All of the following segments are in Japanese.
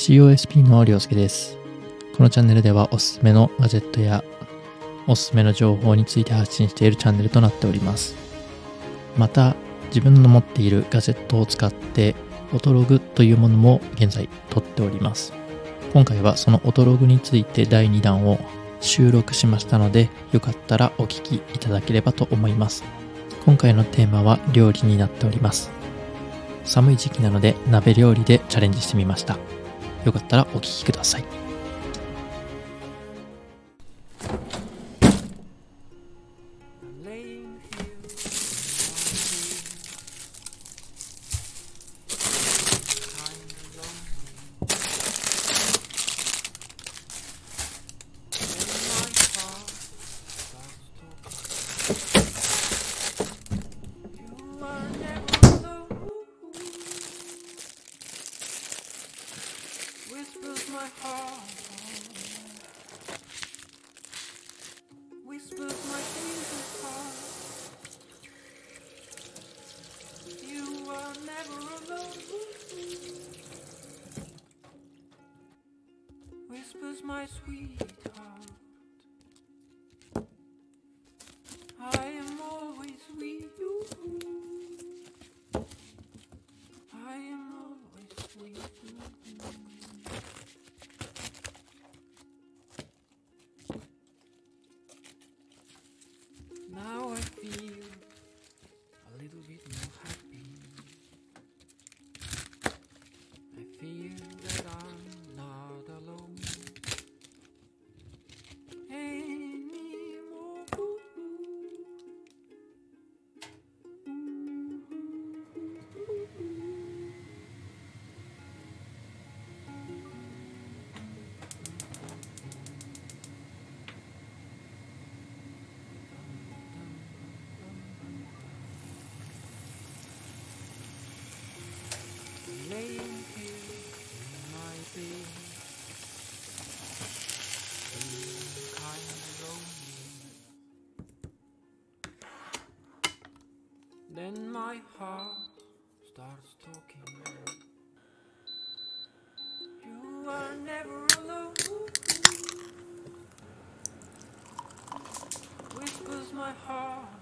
COSP のりょうすけです。このチャンネルではおすすめのガジェットやおすすめの情報について発信しているチャンネルとなっております。また、自分の持っているガジェットを使ってオトログというものも現在撮っております。今回はそのオトログについて第2弾を収録しましたので、よかったらお聞きいただければと思います。今回のテーマは料理になっております。寒い時期なので鍋料理でチャレンジしてみました。よかったらお聞きください。Whispers my heart. Whispers my deepest heart. You are never alone. Whispers my sweetheart. I am always with you. I am always with you. Now Laying here in my bed. Then my heart starts talking. You are never alone. Whispers my heart.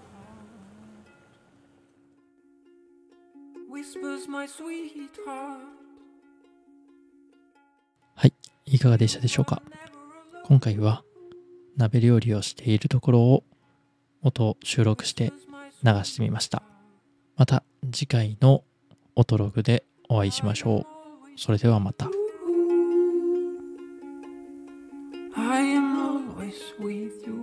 はい、いかがでしたでしょうか？今回は鍋料理をしているところを音を収録して流してみました。また次回のオトログでお会いしましょう。それではまた。I am always with you.